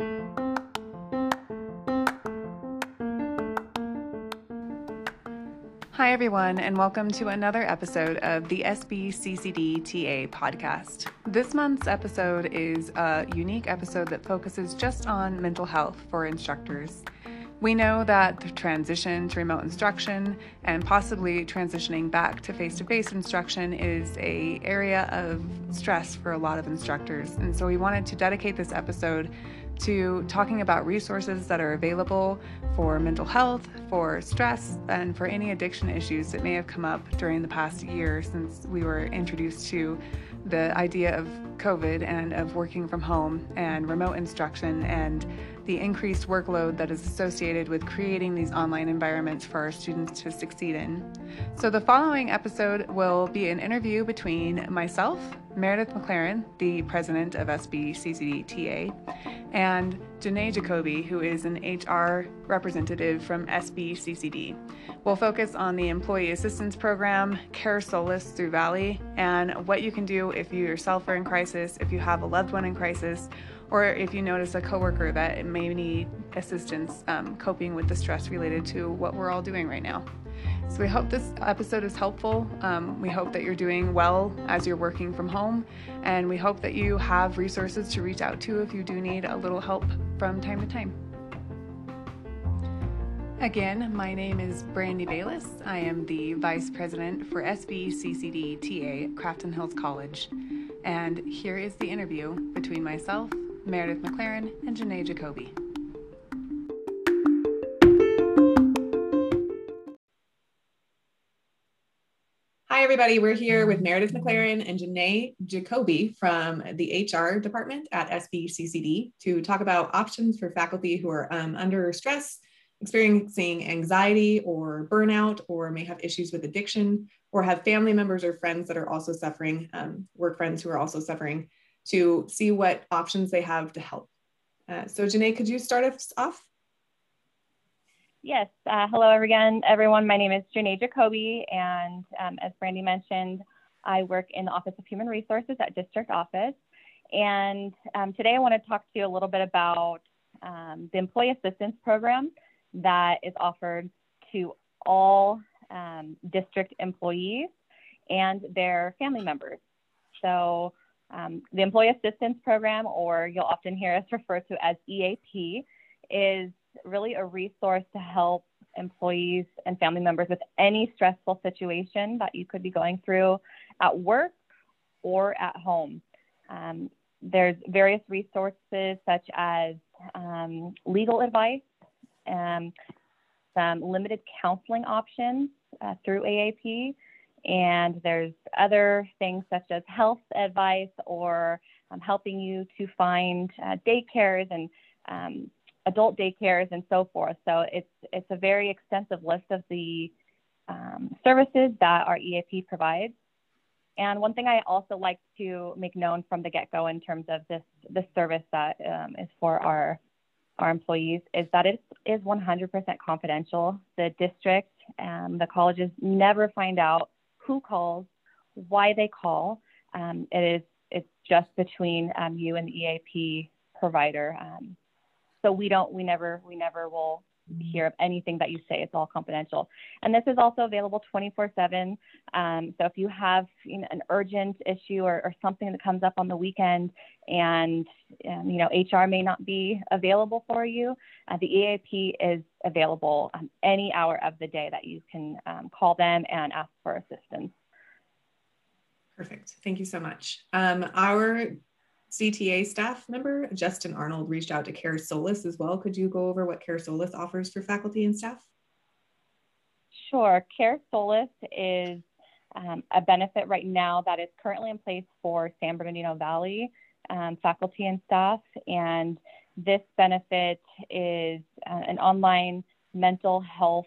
Hi, everyone, and welcome to another episode of the SBCCD TA podcast. This month's episode is a unique episode that focuses just on mental health for instructors. We know that the transition to remote instruction and possibly transitioning back to face-to-face instruction is a area of stress for a lot of instructors. And so we wanted to dedicate this episode to talking about resources that are available for mental health, for stress, and for any addiction issues that may have come up during the past year since we were introduced to the idea of COVID and of working from home and remote instruction and the increased workload that is associated with creating these online environments for our students to succeed in. So, the following episode will be an interview between myself, Meredith McLaren, the president of SBCCDTA, and Janae Jacoby, who is an HR representative from SBCCD. We'll focus on the Employee Assistance Program, Care Solace through Valley, and what you can do if you yourself are in crisis, if you have a loved one in crisis, or if you notice a coworker that may need assistance um, coping with the stress related to what we're all doing right now. So we hope this episode is helpful. Um, we hope that you're doing well as you're working from home, and we hope that you have resources to reach out to if you do need a little help from time to time. Again, my name is Brandy Bayless. I am the Vice President for SBCCD TA Crafton Hills College. And here is the interview between myself, Meredith McLaren, and Janae Jacoby. Hi, everybody. We're here with Meredith McLaren and Janae Jacoby from the HR department at SBCCD to talk about options for faculty who are um, under stress, experiencing anxiety or burnout, or may have issues with addiction, or have family members or friends that are also suffering, um, work friends who are also suffering, to see what options they have to help. Uh, so, Janae, could you start us off? Yes. Uh, hello, again, everyone. My name is Janae Jacoby, and um, as Brandy mentioned, I work in the Office of Human Resources at District Office. And um, today I want to talk to you a little bit about um, the Employee Assistance Program that is offered to all um, district employees and their family members. So, um, the Employee Assistance Program, or you'll often hear us refer to as EAP, is really a resource to help employees and family members with any stressful situation that you could be going through at work or at home. Um, there's various resources such as um, legal advice, um, some limited counseling options uh, through AAP, and there's other things such as health advice or um, helping you to find uh, daycares and um, adult daycares and so forth. So it's it's a very extensive list of the um, services that our EAP provides. And one thing I also like to make known from the get-go in terms of this this service that um, is for our our employees is that it is 100% confidential. The district and the colleges never find out who calls, why they call. Um, it is it's just between um, you and the EAP provider. Um, so we don't, we never, we never will hear of anything that you say. It's all confidential. And this is also available 24 7. Um, so if you have you know, an urgent issue or, or, something that comes up on the weekend and, um, you know, HR may not be available for you, uh, the EAP is available um, any hour of the day that you can um, call them and ask for assistance. Perfect. Thank you so much. Um, our CTA staff member, Justin Arnold, reached out to Care Solace as well. Could you go over what Care Solace offers for faculty and staff? Sure. Care Solace is um, a benefit right now that is currently in place for San Bernardino Valley um, faculty and staff. And this benefit is uh, an online mental health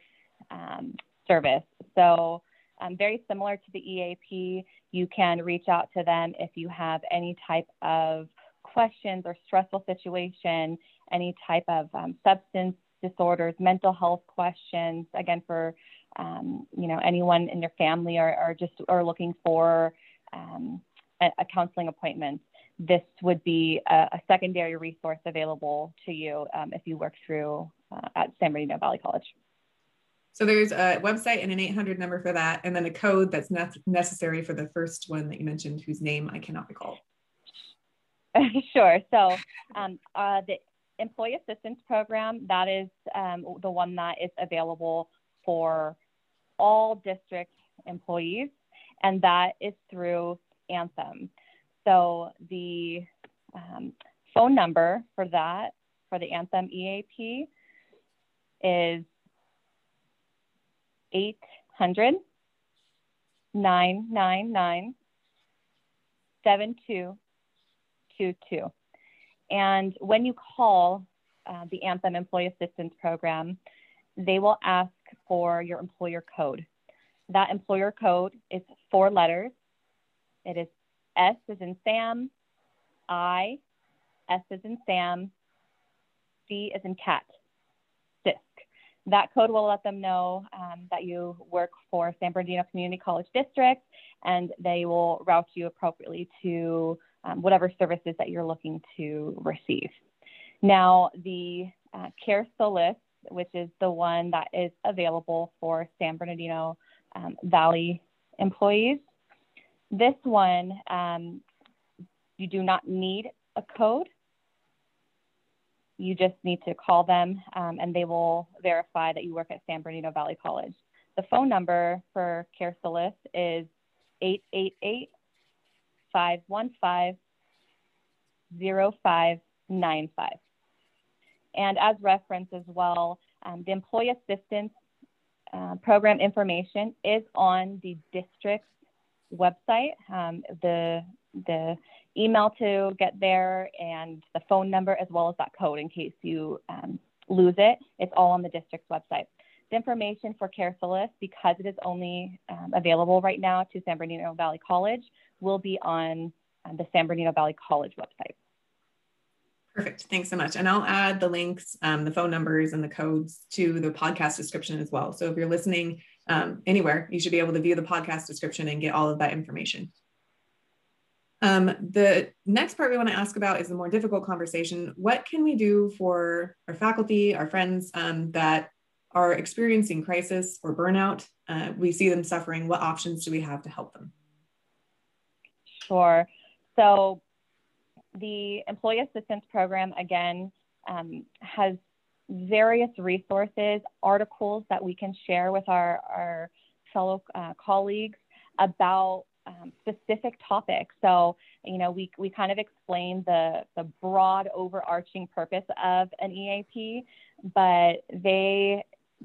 um, service. So, um, very similar to the EAP, you can reach out to them if you have any type of questions or stressful situation, any type of um, substance disorders, mental health questions. Again, for um, you know anyone in your family or, or just are looking for um, a, a, counseling appointment. this would be a, a, secondary resource available to you um, if you work through uh, at San Bernardino Valley College. So there's a website and an 800 number for that, and then a code that's ne- necessary for the first one that you mentioned, whose name I cannot recall. sure. So um, uh, the Employee Assistance Program, that is um, the one that is available for all district employees, and that is through Anthem. So the um, phone number for that, for the Anthem EAP, is 800 999 7222. And when you call uh, the Anthem Employee Assistance Program, they will ask for your employer code. That employer code is four letters. It is S is in Sam, I, S is in Sam, C is in cat. That code will let them know um, that you work for San Bernardino Community College District and they will route you appropriately to um, whatever services that you're looking to receive. Now, the uh, Care Solace, which is the one that is available for San Bernardino um, Valley employees, this one, um, you do not need a code. You just need to call them um, and they will verify that you work at San Bernardino Valley College. The phone number for Care Solace is 888 515 0595. And as reference as well, um, the employee assistance uh, program information is on the district's website. Um, the the email to get there and the phone number as well as that code in case you um, lose it. It's all on the district's website. The information for Care because it is only um, available right now to San Bernardino Valley College, will be on um, the San Bernardino Valley College website. Perfect. Thanks so much. And I'll add the links, um, the phone numbers, and the codes to the podcast description as well. So if you're listening um, anywhere, you should be able to view the podcast description and get all of that information. Um, the next part we want to ask about is the more difficult conversation. What can we do for our faculty, our friends um, that are experiencing crisis or burnout? Uh, we see them suffering. What options do we have to help them? Sure. So the Employee Assistance Program, again, um, has various resources, articles that we can share with our, our fellow uh, colleagues about um, specific topics. So, you know, we, we kind of explain the, the broad overarching purpose of an EAP, but they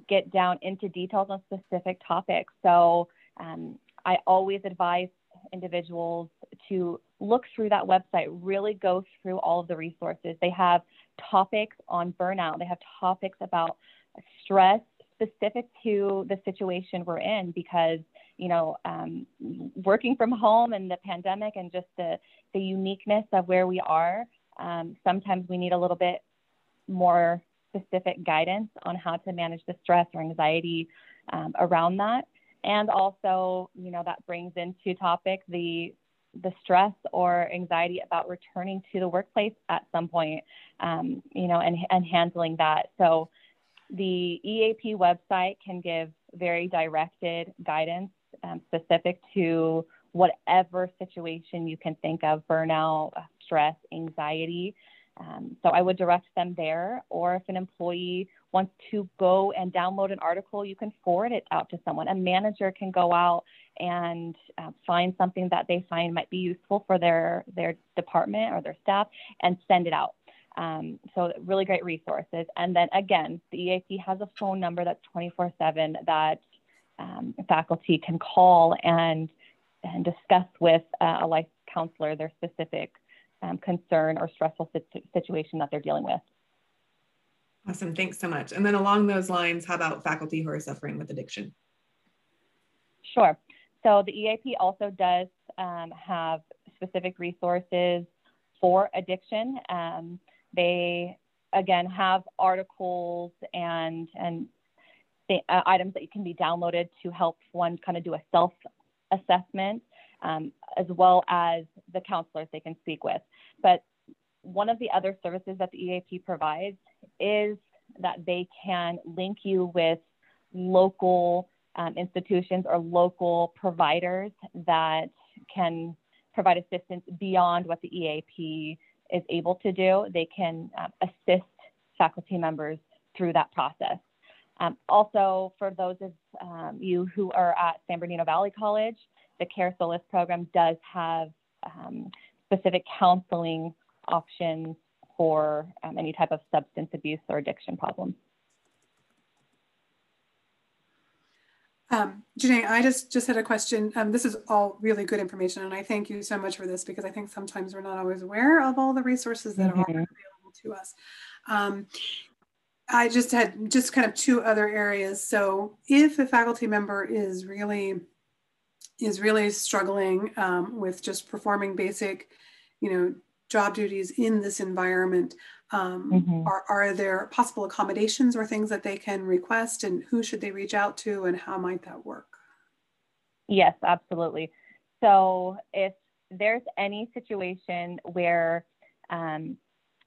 get down into details on specific topics. So, um, I always advise individuals to look through that website, really go through all of the resources. They have topics on burnout, they have topics about stress specific to the situation we're in because you know um, working from home and the pandemic and just the, the uniqueness of where we are um, sometimes we need a little bit more specific guidance on how to manage the stress or anxiety um, around that and also you know that brings into topic the the stress or anxiety about returning to the workplace at some point, um, you know, and, and handling that. So the EAP website can give very directed guidance um, specific to whatever situation you can think of burnout, stress, anxiety. Um, so I would direct them there. Or if an employee wants to go and download an article, you can forward it out to someone. A manager can go out and uh, find something that they find might be useful for their, their department or their staff and send it out. Um, so really great resources. And then again, the EAP has a phone number that's 24/7 that um, faculty can call and and discuss with uh, a life counselor their specific um, concern or stressful situation that they're dealing with. Awesome. Thanks so much. And then along those lines, how about faculty who are suffering with addiction? Sure. So the EAP also does um, have specific resources for addiction. Um, they again have articles and and the, uh, items that you can be downloaded to help one kind of do a self assessment. um, as well as the counselors they can speak with. But one of the other services that the EAP provides is that they can link you with local um, institutions or local providers that can provide assistance beyond what the EAP is able to do. They can um, assist faculty members through that process. Um, also, for those of um, you who are at San Bernardino Valley College, the Care Solace program does have um, specific counseling options for um, any type of substance abuse or addiction problem. Um, Janae, I just, just had a question. Um, this is all really good information, and I thank you so much for this because I think sometimes we're not always aware of all the resources that mm -hmm. are mm-hmm. available to us. Um, I just had just kind of two other areas. So if a faculty member is really is really struggling um, with just performing basic, you know, job duties in this environment, um, mm-hmm. are, are there possible accommodations or things that they can request and who should they reach out to and how might that work? Yes, absolutely. So if there's any situation where um,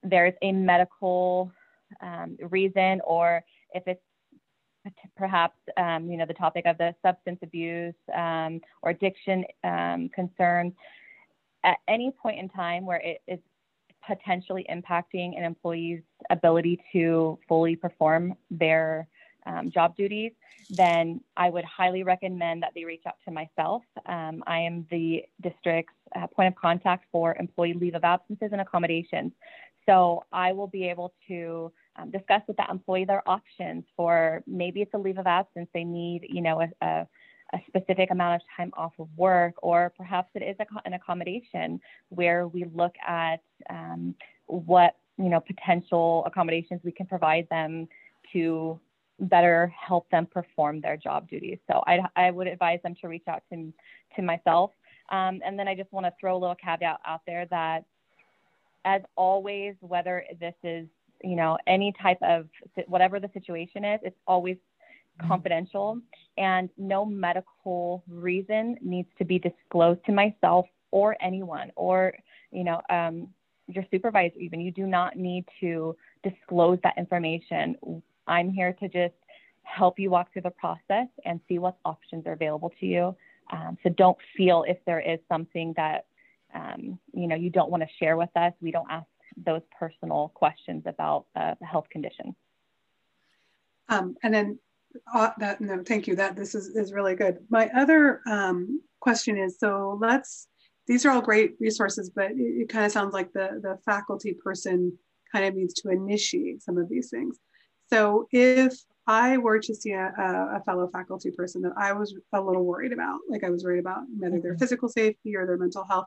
there's a medical um, reason or if it's perhaps um, you know the topic of the substance abuse um, or addiction um, concerns at any point in time where it is potentially impacting an employee's ability to fully perform their um, job duties, then I would highly recommend that they reach out to myself. Um, I am the district's uh, point of contact for employee leave of absences and accommodations. So I will be able to um, discuss with that employee their options for maybe it's a leave of absence they need, you know, a, a, a specific amount of time off of work, or perhaps it is a, an accommodation where we look at um, what you know potential accommodations we can provide them to better help them perform their job duties. So I, I would advise them to reach out to, to myself. Um, and then I just want to throw a little caveat out there that as always, whether this is you know, any type of whatever the situation is, it's always mm-hmm. confidential and no medical reason needs to be disclosed to myself or anyone or, you know, um, your supervisor even. You do not need to disclose that information. I'm here to just help you walk through the process and see what options are available to you. Um, so don't feel if there is something that um, you know you don't want to share with us. We don't ask those personal questions about uh, the health condition. Um, and then uh, that, no, thank you. That this is, is really good. My other um, question is, so let's, these are all great resources, but it, it kind of sounds like the, the faculty person kind of needs to initiate some of these things. So if I were to see a, a, fellow faculty person that I was a little worried about, like I was worried about whether their mm-hmm. physical safety or their mental health,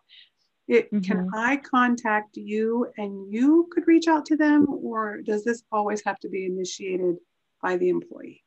it, mm-hmm. Can I contact you and you could reach out to them, or does this always have to be initiated by the employee?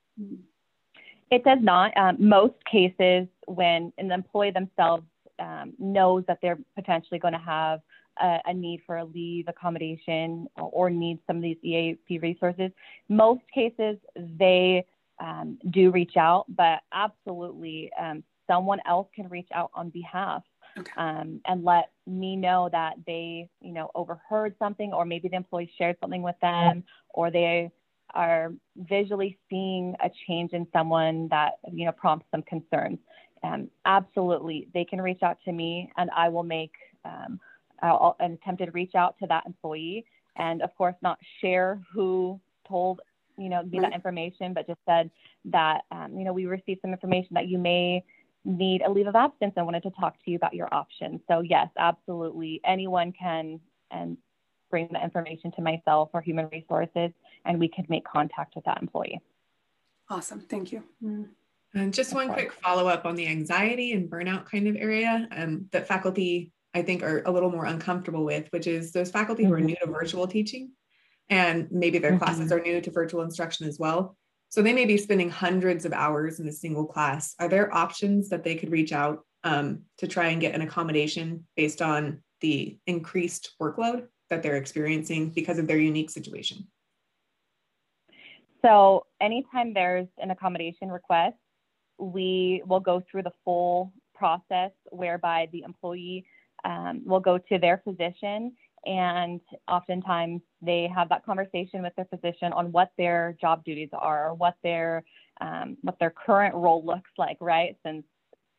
It does not. Um, most cases, when an employee themselves um, knows that they're potentially going to have a, a, need for a leave accommodation or, or need some of these EAP resources, most cases they um, do reach out, but absolutely um, someone else can reach out on behalf okay. um, and let me know that they, you know, overheard something, or maybe the employee shared something with them, or they are visually seeing a change in someone that, you know, prompts some concerns. Um, absolutely, they can reach out to me, and I will make um, I'll, an attempted reach out to that employee, and of course, not share who told you know me right. that information, but just said that um, you know we received some information that you may need a leave of absence and wanted to talk to you about your options. So yes, absolutely. Anyone can and bring the information to myself or human resources and we can make contact with that employee. Awesome. Thank you. Mm. And just one quick follow up on the anxiety and burnout kind of area um, that faculty, I think, are a little more uncomfortable with, which is those faculty mm-hmm. who are mm-hmm. new to virtual teaching and maybe their mm-hmm. classes are new to virtual instruction as well. So they may be spending hundreds of hours in a single class. Are there options that they could reach out um, to try and get an accommodation based on the increased workload that they're experiencing because of their unique situation? So anytime there's an accommodation request, we will go through the full process whereby the employee um, will go to their physician and oftentimes they have that conversation with their physician on what their job duties are or what their um, what their current role looks like right? Since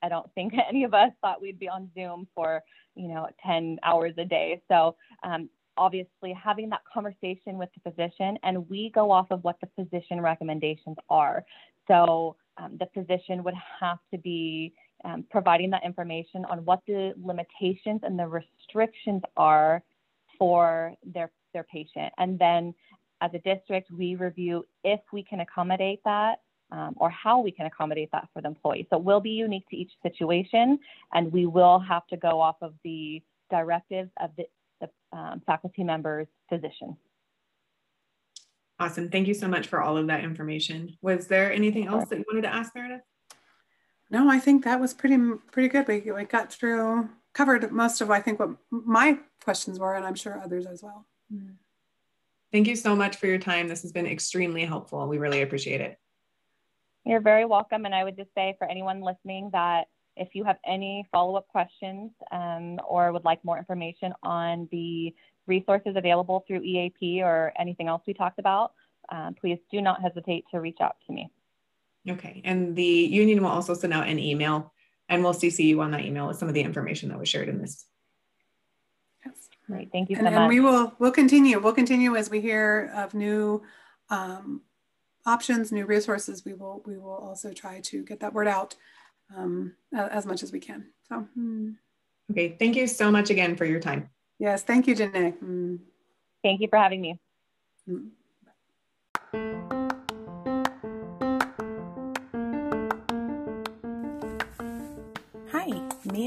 i don't think any of us thought we'd be on zoom for you know 10 hours a day. So um, obviously having that conversation with the physician and we go off of what the physician recommendations are. So um, the physician would have to be um, providing that information on what the limitations and the restrictions are for their, their patient. And then as a district, we review if we can accommodate that um, or how we can accommodate that for the employee. So it will be unique to each situation, and we will have to go off of the directives of the, the um, faculty member's physician. Awesome. Thank you so much for all of that information. Was there anything else that you wanted to ask, Meredith? No, I think that was pretty pretty good. We, we got through, covered most of I think what my questions were, and I'm sure others as well. Mm. Thank you so much for your time. This has been extremely helpful. We really appreciate it. You're very welcome. And I would just say for anyone listening that if you have any follow-up questions um, or would like more information on the resources available through EAP or anything else we talked about, um, please do not hesitate to reach out to me. Okay. And the union will also send out an email and we'll CC you on that email with some of the information that was shared in this. Yes. Great. Thank you so and, much. And we will we'll continue. We'll continue as we hear of new um, options, new resources. We will we will also try to get that word out um, as much as we can. So. Hmm. Okay. Thank you so much again for your time. Yes. Thank you, Janae. Mm. Thank you for having me. Mm.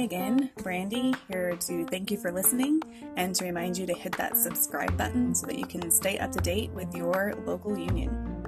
Again, Brandy, here to thank you for listening and to remind you to hit that subscribe button so that you can stay up to date with your local union.